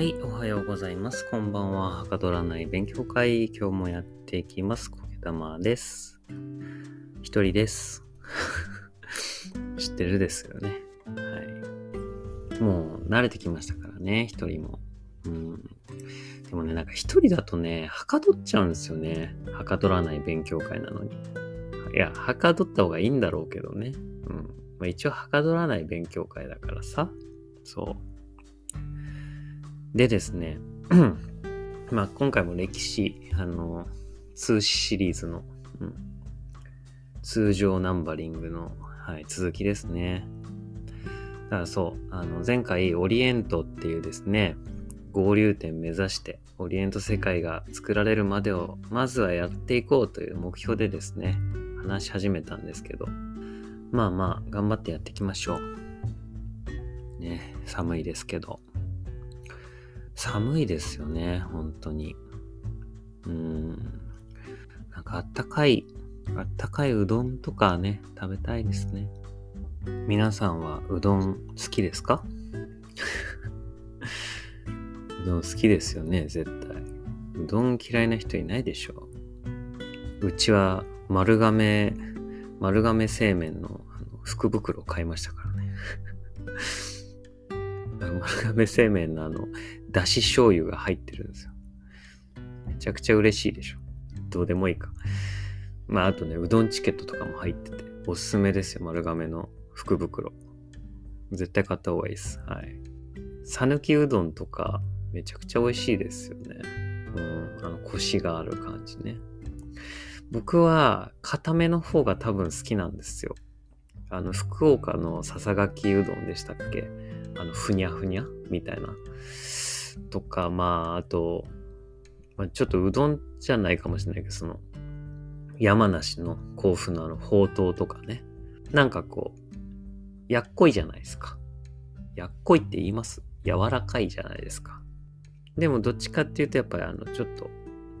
はい、おはようございます。こんばんは。はかどらない勉強会。今日もやっていきます。こけたまです。一人です。知ってるですよね。はい。もう慣れてきましたからね、一人も。うん。でもね、なんか一人だとね、はかどっちゃうんですよね。はかどらない勉強会なのに。いや、はかどった方がいいんだろうけどね。うん。まあ、一応はかどらない勉強会だからさ。そう。でですね、まあ今回も歴史、あの、通史シリーズの、うん、通常ナンバリングの、はい、続きですね。だからそう、あの、前回オリエントっていうですね、合流点目指して、オリエント世界が作られるまでを、まずはやっていこうという目標でですね、話し始めたんですけど、まあまあ、頑張ってやっていきましょう。ね、寒いですけど。寒いですよね、本当に。うん。なんかあったかい、あったかいうどんとかね、食べたいですね。皆さんはうどん好きですか？うどん好きですよね、絶対。うどん嫌いな人いないでしょ。ううちは丸亀、丸亀製麺のあの福袋を買いましたからね。丸亀製麺のあの、だし醤油が入ってるんですよ。めちゃくちゃ嬉しいでしょ。どうでもいいか。まあ、あとね、うどんチケットとかも入ってて、おすすめですよ、丸亀の福袋。絶対買った方がいいです。はい。讃岐うどんとか、めちゃくちゃ美味しいですよね。うん、あの、コシがある感じね。僕は、固めの方が多分好きなんですよ。あの、福岡のささがきうどんでしたっけ？あの、ふにゃふにゃみたいな。とか、まあ、あと、まあ、ちょっとうどんじゃないかもしれないけど、その、山梨の甲府のあの、ほうとうとかね。なんかこう、やっこいじゃないですか。やっこいって言います？柔らかいじゃないですか。でも、どっちかっていうと、やっぱりあの、ちょっと、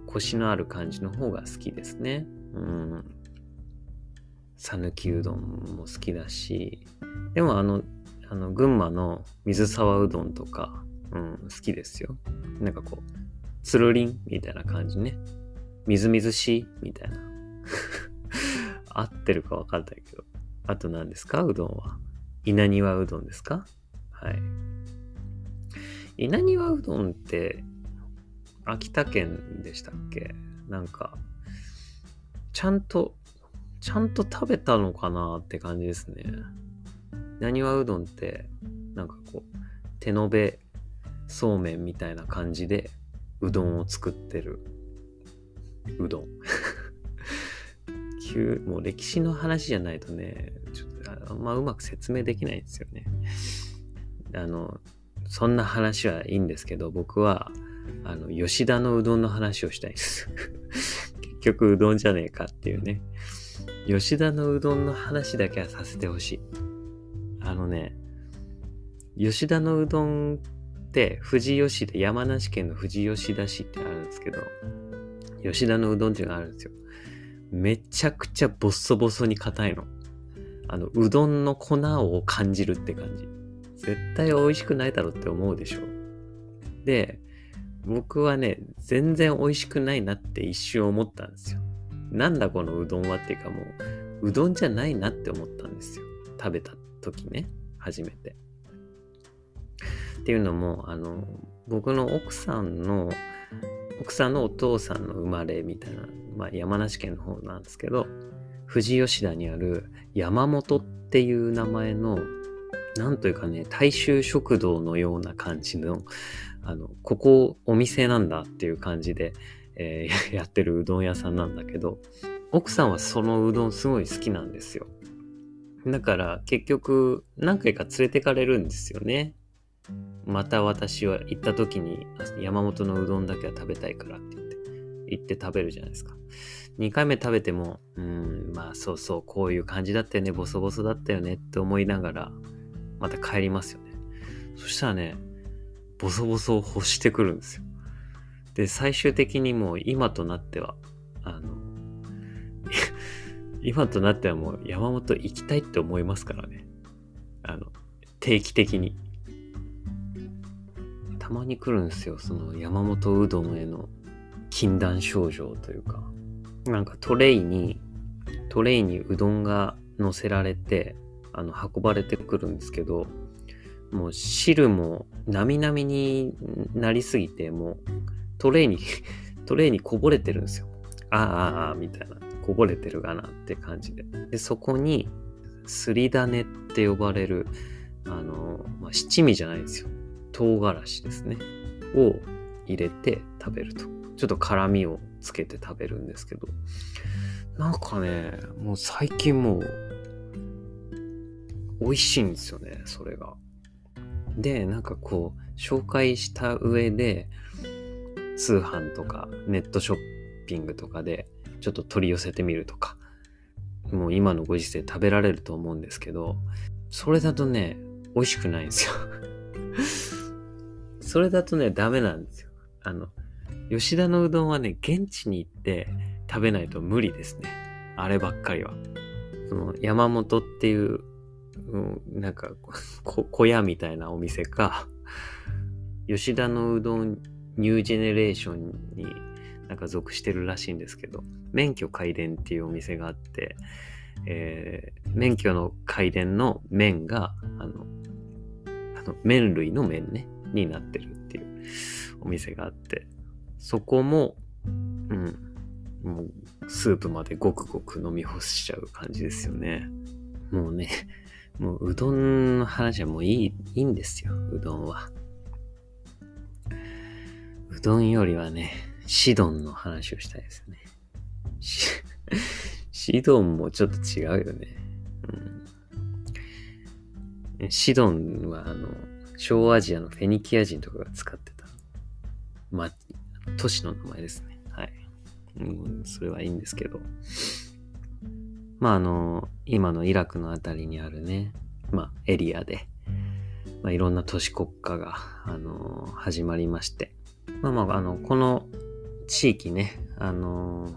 コシのある感じの方が好きですね。うん。讃岐うどんも好きだし、でもあの、あの、群馬の水沢うどんとか、うん、好きですよ。なんかこう、つるりんみたいな感じね。みずみずしいみたいな。合ってるかわかんないけど。あと何ですか？うどんは。稲庭うどんですか？はい。稲庭うどんって、秋田県でしたっけ？なんか、ちゃんと、ちゃんと食べたのかなって感じですね。稲庭うどんって、なんかこう、手延べそうめんみたいな感じでうどんを作ってる。うどん。急もう歴史の話じゃないとねちょっとあんまうまく説明できないんですよね。あのそんな話はいいんですけど僕はあの吉田のうどんの話をしたいんです。結局うどんじゃねえかっていうね。吉田のうどんの話だけはさせてほしい。あのね吉田のうどんって富士吉田、山梨県の富士吉田市ってあるんですけど、吉田のうどんっていうのがあるんですよ。めちゃくちゃボッソボソに硬いの。あの、うどんの粉を感じるって感じ。絶対美味しくないだろって思うでしょ。で、僕はね、全然美味しくないなって一瞬思ったんですよ。なんだこのうどんはっていうかもう、うどんじゃないなって思ったんですよ。食べた時ね、初めて。っていうのも、あの、僕の奥さんの、奥さんのお父さんの生まれみたいな、まあ山梨県の方なんですけど、富士吉田にある山本っていう名前の、なんというかね、大衆食堂のような感じの、あの、ここお店なんだっていう感じで、えー やってるうどん屋さんなんだけど、奥さんはそのうどんすごい好きなんですよ。だから結局何回か連れてかれるんですよね。また私は行った時に山本のうどんだけは食べたいからって言って、行って食べるじゃないですか。2回目食べても、うん、まあそうそう、こういう感じだったよね、ボソボソだったよねって思いながら、また帰りますよね。そしたらね、ボソボソを欲してくるんですよ。で、最終的にもう今となっては、あの、今となってはもう山本行きたいって思いますからね。あの、定期的に。たまに来るんですよ。その山本うどんへの禁断症状というか。なんかトレイに、トレイにうどんが乗せられて、あの、運ばれてくるんですけど、もう汁もなみなみになりすぎて、もうトレイに トレイにこぼれてるんですよ。ああ、ああ、みたいな。こぼれてるかなって感じで。で、そこに、すり種って呼ばれる、あの、まあ、七味じゃないですよ。唐辛子ですね。を入れて食べると。ちょっと辛みをつけて食べるんですけど。なんかね、もう最近もう、美味しいんですよね、それが。で、なんかこう、紹介した上で、通販とかネットショッピングとかでちょっと取り寄せてみるとか、もう今のご時世食べられると思うんですけど、それだとね、美味しくないんですよそれだとね、ダメなんですよ。あの、吉田のうどんはね、現地に行って食べないと無理ですね。あればっかりは。その、山本っていう、うん、なんか 小屋みたいなお店か、吉田のうどんニュージェネレーションになんか属してるらしいんですけど、免許改伝っていうお店があって、えー、免許の改伝の麺が、あの、あの麺類の麺ね、になってるっていうお店があって、そこも、うん、もうスープまでごくごく飲み干しちゃう感じですよね。もうね、もううどんの話はもういい、いいんですよ、うどんは。うどんよりはね、シドンの話をしたいですね。シドンもちょっと違うよね。うん、シドンはあの、小アジアのフェニキア人とかが使ってた、ま、都市の名前ですね。はい。うん、それはいいんですけど。まああの、今のイラクのあたりにあるね、まあエリアで、まあいろんな都市国家が、あの、始まりまして、まあまあ、あの、この地域ね、あの、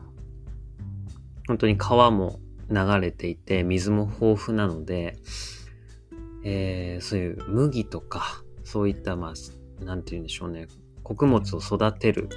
本当に川も流れていて、水も豊富なので、えー、そういう麦とか、そういった、まあ、なんて言うんでしょうね、穀物を育てる、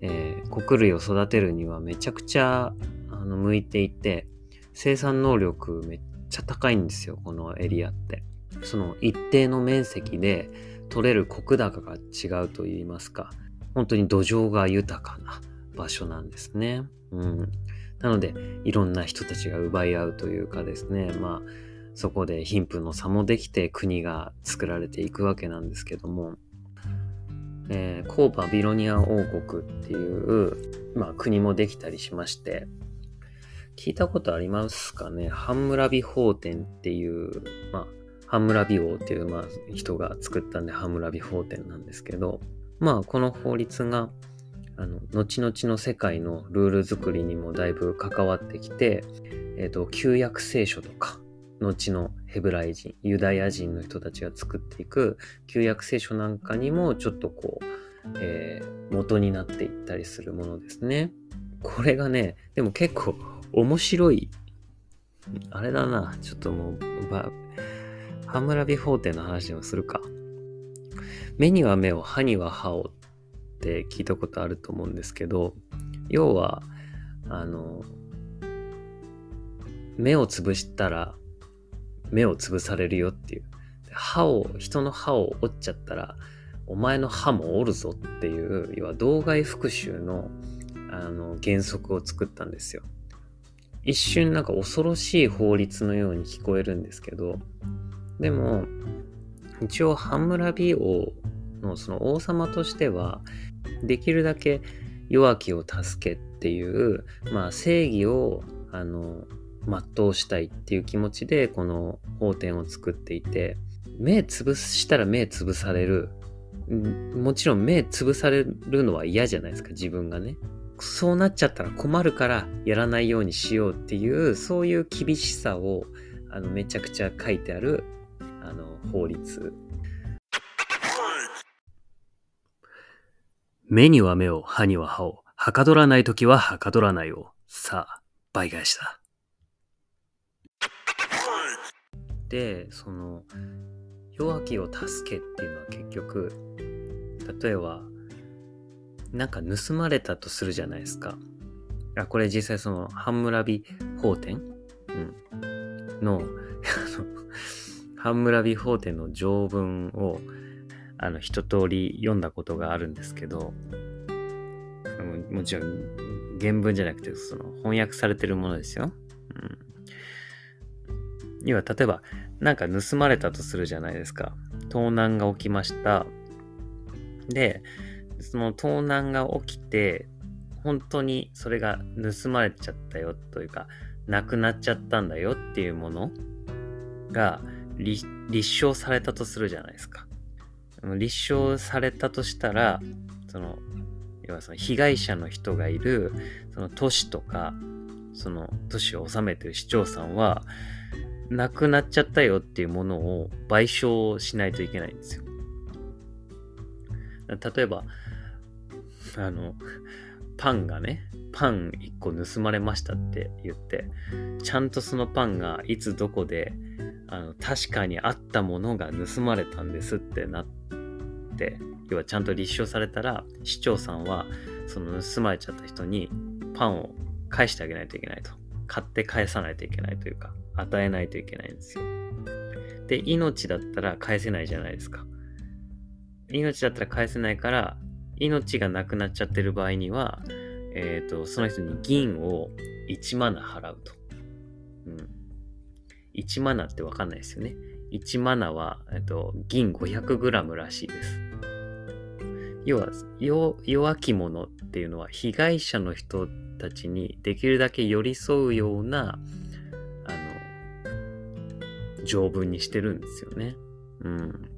えー、穀類を育てるにはめちゃくちゃあの向いていて、生産能力めっちゃ高いんですよ、このエリアって。その一定の面積で、取れる石高が違うと言いますか、本当に土壌が豊かな場所なんですね。うん。なので、いろんな人たちが奪い合うというかですね、まあ、そこで貧富の差もできて国が作られていくわけなんですけども、えー、コーバビロニア王国っていう、まあ、国もできたりしまして、聞いたことありますかね？ハンムラビ法典っていう、まあ、ハムラビ王っていう、まあ、人が作ったんで、ハンムラビ法典なんですけど、まあ、この法律が、あの、後々の世界のルール作りにもだいぶ関わってきて、えっ、ー、と、旧約聖書とか、後のヘブライ人、ユダヤ人の人たちが作っていく旧約聖書なんかにもちょっとこう、えー、元になっていったりするものですね。これがね、でも結構面白い。あれだな、ちょっともう、ば、ハムラビ法廷の話をするか。目には目を、歯には歯をって聞いたことあると思うんですけど、要は、あの、目を潰したら目を潰されるよっていう。歯を、人の歯を折っちゃったら、お前の歯も折るぞっていう、要は道外復讐のあの原則を作ったんですよ。一瞬なんか恐ろしい法律のように聞こえるんですけど、でも、一応ハンムラビ王のその王様としては、できるだけ弱きを助けっていう、まあ正義を、あの、全うしたいっていう気持ちで、この法典を作っていて、目潰したら目潰される。もちろん目潰されるのは嫌じゃないですか、自分がね。そうなっちゃったら困るからやらないようにしようっていう、そういう厳しさをあのめちゃくちゃ書いてあるあの、法律。目には目を、歯には歯を、はかどらないときははかどらないを。さあ、倍返しだ。で、その、弱きを助けっていうのは結局、例えば、なんか盗まれたとするじゃないですか。あ、これ実際その、ハンムラビ法典？うん。の、ハンムラビ法典の条文を、あの、一通り読んだことがあるんですけど、もちろん、原文じゃなくて、その、翻訳されてるものですよ。うん。要は、例えば、なんか盗まれたとするじゃないですか。盗難が起きました。で、その盗難が起きて、本当にそれが盗まれちゃったよというか、なくなっちゃったんだよっていうものが立証されたとするじゃないですか。立証されたとしたら、その、要はその被害者の人がいる、その都市とか、その都市を治めてる市長さんは、なくなっちゃったよっていうものを賠償しないといけないんですよ。例えば、あの、パンがね、パン1個盗まれましたって言って、ちゃんとそのパンがいつどこで、あの、確かにあったものが盗まれたんですってなって、要はちゃんと立証されたら、市長さんは、その盗まれちゃった人にパンを返してあげないといけないと。買って返さないといけないというか、与えないといけないんですよ。で、命だったら返せないじゃないですか。命だったら返せないから、命がなくなっちゃってる場合には、えっ、ー、と、その人に銀を1マナ払うと。うん。1マナってわかんないですよね。1マナは、えっ、と、銀 500g らしいです。要は弱き者っていうのは被害者の人たちにできるだけ寄り添うようなあの条文にしてるんですよね。うん。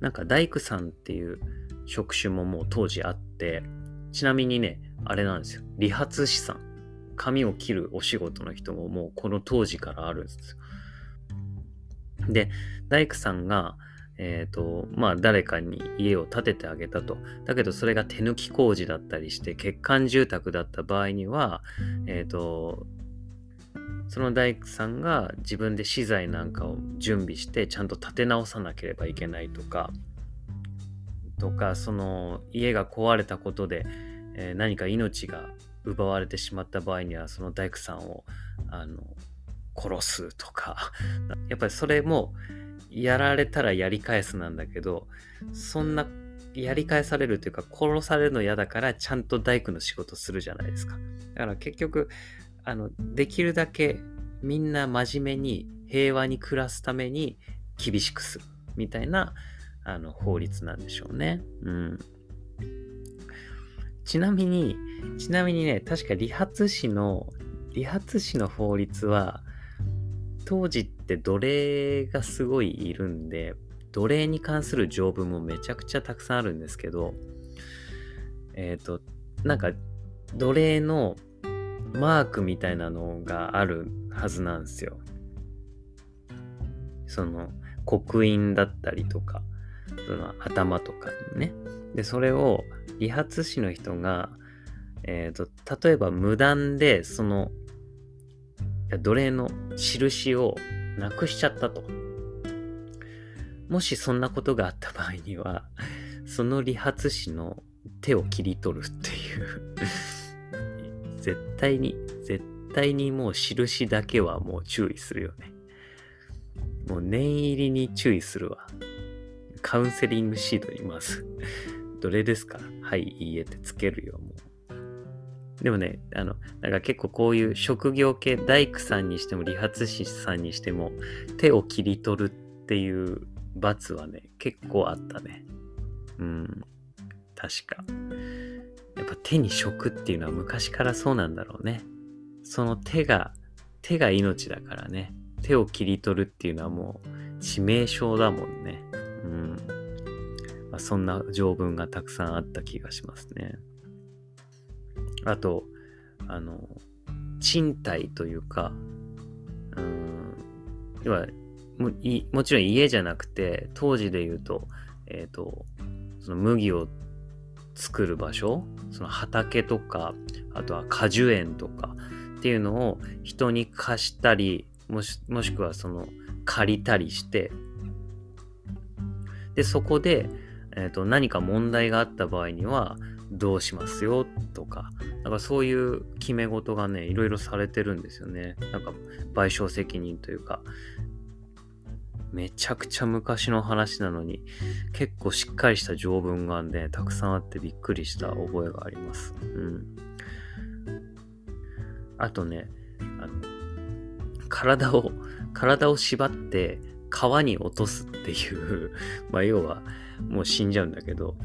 なんか大工さんっていう職種ももう当時あって、ちなみにね、あれなんですよ。理髪師さん。髪を切るお仕事の人ももうこの当時からあるんですよ。で、大工さんが、えっ、ー、と、まあ誰かに家を建ててあげたと。だけどそれが手抜き工事だったりして欠陥住宅だった場合には、えっ、ー、と、その大工さんが自分で資材なんかを準備してちゃんと建て直さなければいけないとか、とか、その家が壊れたことで、えー、何か命が奪われてしまった場合には、その大工さんを、あの、殺すとか、やっぱりそれも、やられたらやり返すなんだけど、そんな、やり返されるというか、殺されるの嫌だから、ちゃんと大工の仕事するじゃないですか。だから結局、あの、できるだけみんな真面目に平和に暮らすために厳しくするみたいなあの法律なんでしょうね。うん。ちなみに、ちなみにね、確か理髪師の、理髪師の法律は、当時って奴隷がすごいいるんで、奴隷に関する条文もめちゃくちゃたくさんあるんですけど、えっ、ー、と、なんか、奴隷のマークみたいなのがあるはずなんですよ。その、刻印だったりとか、その頭とかね。で、それを理髪師の人が、えっ、ー、と、例えば無断で、その、奴隷の印をなくしちゃったと。もしそんなことがあった場合には、その理髪師の手を切り取るっていう 絶対に、絶対にもう印だけはもう注意するよね。もう念入りに注意するわ。カウンセリングシートにまず、どれですか？はい、いいえってつけるよ、もう。でもね、あの、なんか結構こういう職業系、大工さんにしても理髪師さんにしても、手を切り取るっていう罰はね、結構あったね。うん、確か。やっぱ手に職っていうのは昔からそうなんだろうね。その手が、手が命だからね。手を切り取るっていうのはもう致命傷だもんね。うん。まあ、そんな条文がたくさんあった気がしますね。あと、あの、賃貸というか、うん、要はももちろん家じゃなくて、当時で言うと、えっ、ー、と、その麦を作る場所、その畑とか、あとは果樹園とかっていうのを人に貸したり、もしもしくはその借りたりして、で、そこで、えーと、何か問題があった場合にはどうしますよとか、なんかそういう決め事がね、いろいろされてるんですよね。なんか賠償責任というか、めちゃくちゃ昔の話なのに、結構しっかりした条文がね、たくさんあってびっくりした覚えがあります。うん。あとね、あの、体を、体を縛って川に落とすっていう まあ要はもう死んじゃうんだけど、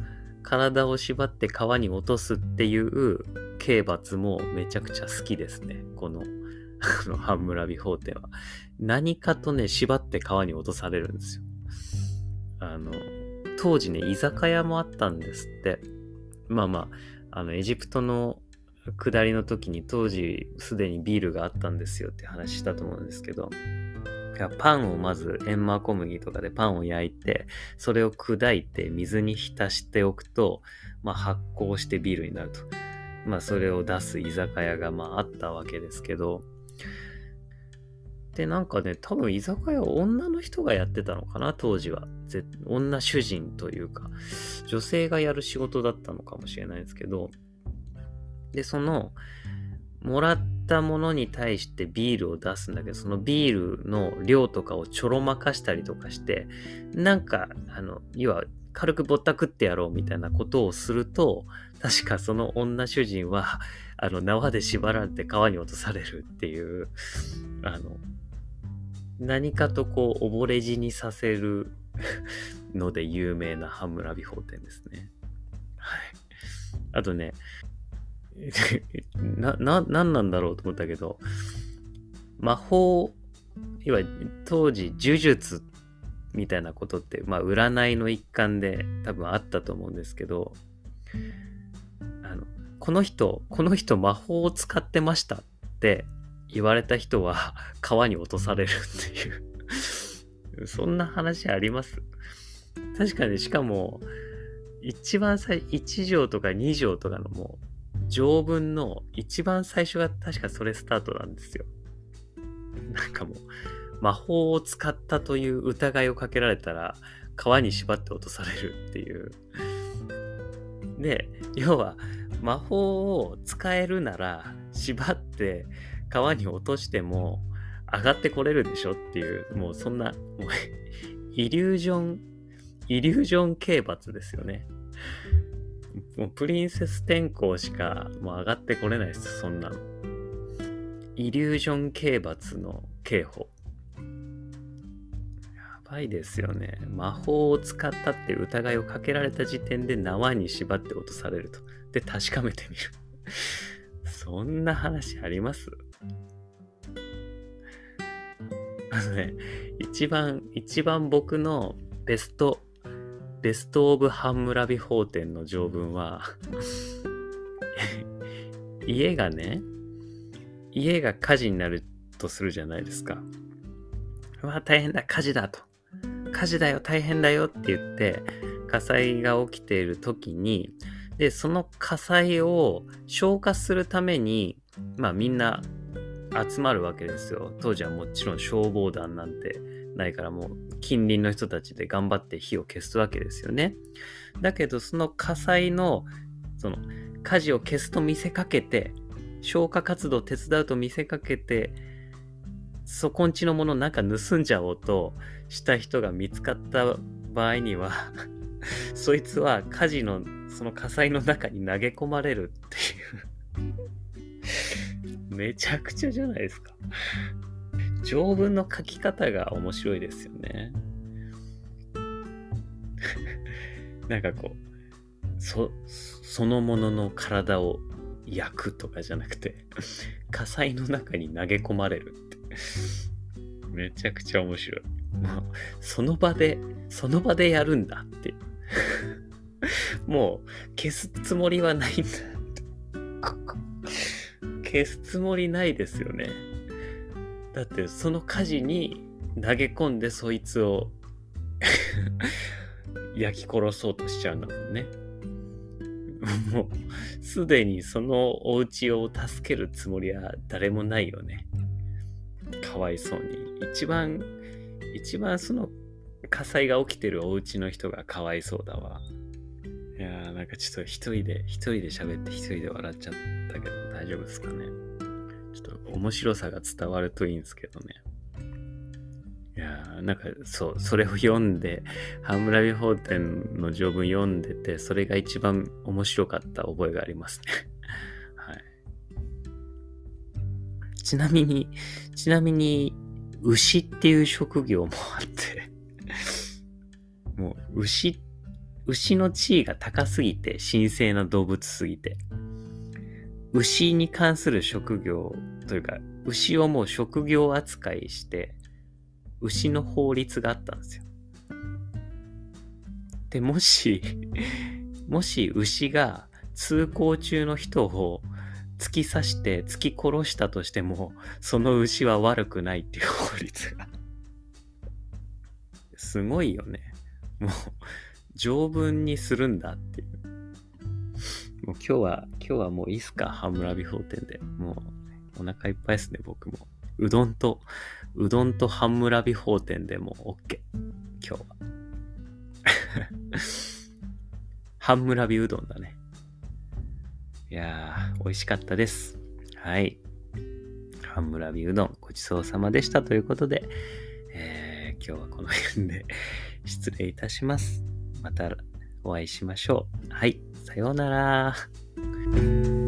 体を縛って川に落とすっていう刑罰もめちゃくちゃ好きですね。この、あの、ハンムラビ法典は。何かとね、縛って川に落とされるんですよ。あの、当時ね、居酒屋もあったんですって。まあまあ、あの、エジプトの下りの時に当時すでにビールがあったんですよって話したと思うんですけど、パンをまずエンマ小麦とかでパンを焼いて、それを砕いて水に浸しておくと、まあ、発酵してビールになると。まあそれを出す居酒屋がまああったわけですけど、で、なんかね、多分居酒屋は女の人がやってたのかな、当時は。女主人というか、女性がやる仕事だったのかもしれないですけど、で、その、もらったものに対してビールを出すんだけど、そのビールの量とかをちょろまかしたりとかして、なんか、あの、要は軽くぼったくってやろうみたいなことをすると、確かその女主人は、あの、縄で縛られて川に落とされるっていう、あの、何かとこう、溺れ死にさせるので有名なハムラビ法典ですね。はい。あとね、な、な、なんなんだろうと思ったけど、魔法、いわゆる当時呪術みたいなことって、まあ占いの一環で多分あったと思うんですけど、この人、この人魔法を使ってましたって言われた人は 川に落とされるっていう そんな話あります？確かにしかも、一番最、1条とか2条とかのもう、条文の一番最初が確かそれスタートなんですよ。なんかもう、魔法を使ったという疑いをかけられたら、川に縛って落とされるっていう。で、要は、魔法を使えるなら、縛って川に落としても上がってこれるでしょっていう、もうそんな、もうイリュージョン、イリュージョン刑罰ですよね。もうプリンセス天候しかもう上がってこれないです、そんなの。イリュージョン刑罰の刑法。やばいですよね。魔法を使ったって疑いをかけられた時点で縄に縛って落とされると。で、確かめてみる。そんな話あります？あのね、一番、一番僕のベストベスト・オブ・ハンムラビ法典の条文は 家がね、家が火事になるとするじゃないですか。うわ、大変だ、火事だと。火事だよ、大変だよって言って、火災が起きている時に、で、その火災を消火するために、まあみんな集まるわけですよ。当時はもちろん消防団なんてないからもう近隣の人たちで頑張って火を消すわけですよね。だけどその火災のその火事を消すと見せかけて消火活動を手伝うと見せかけてそこんちのものなんか盗んじゃおうとした人が見つかった場合には そいつは火事のその火災の中に投げ込まれるっていうめちゃくちゃじゃないですか条文の書き方が面白いですよね。なんかこう、そ、そのものの体を焼くとかじゃなくて、火災の中に投げ込まれるって。めちゃくちゃ面白い。もう、その場で、その場でやるんだって。もう、消すつもりはないんだ。消すつもりないですよね。だってその火事に投げ込んでそいつを 焼き殺そうとしちゃうんだもんね。もうすでにそのお家を助けるつもりは誰もないよね。かわいそうに。一番、一番その火災が起きてるお家の人がかわいそうだわ。いやーなんかちょっと一人で、一人で喋って一人で笑っちゃったけど大丈夫ですかね？ちょっと面白さが伝わるといいんですけどね。いやーなんかそう、それを読んで、ハムラビ法典の条文読んでて、それが一番面白かった覚えがありますね。はい。ちなみに、ちなみに、牛っていう職業もあってもう牛って、牛の地位が高すぎて、神聖な動物すぎて、牛に関する職業というか、牛をもう職業扱いして、牛の法律があったんですよ。で、もし、もし牛が通行中の人を突き刺して突き殺したとしても、その牛は悪くないっていう法律が。すごいよね。もう、条文にするんだっていう。もう今日は、今日はもういいっすか？ハムラビ法典で。もう、お腹いっぱいですね、僕も。うどんと、うどんとハムラビ法典でもう OK。今日は。ハムラビうどんだね。いやー、美味しかったです。はい。ハムラビうどんごちそうさまでしたということで、えー、今日はこの辺で失礼いたします。またお会いしましょう。はい。さようなら。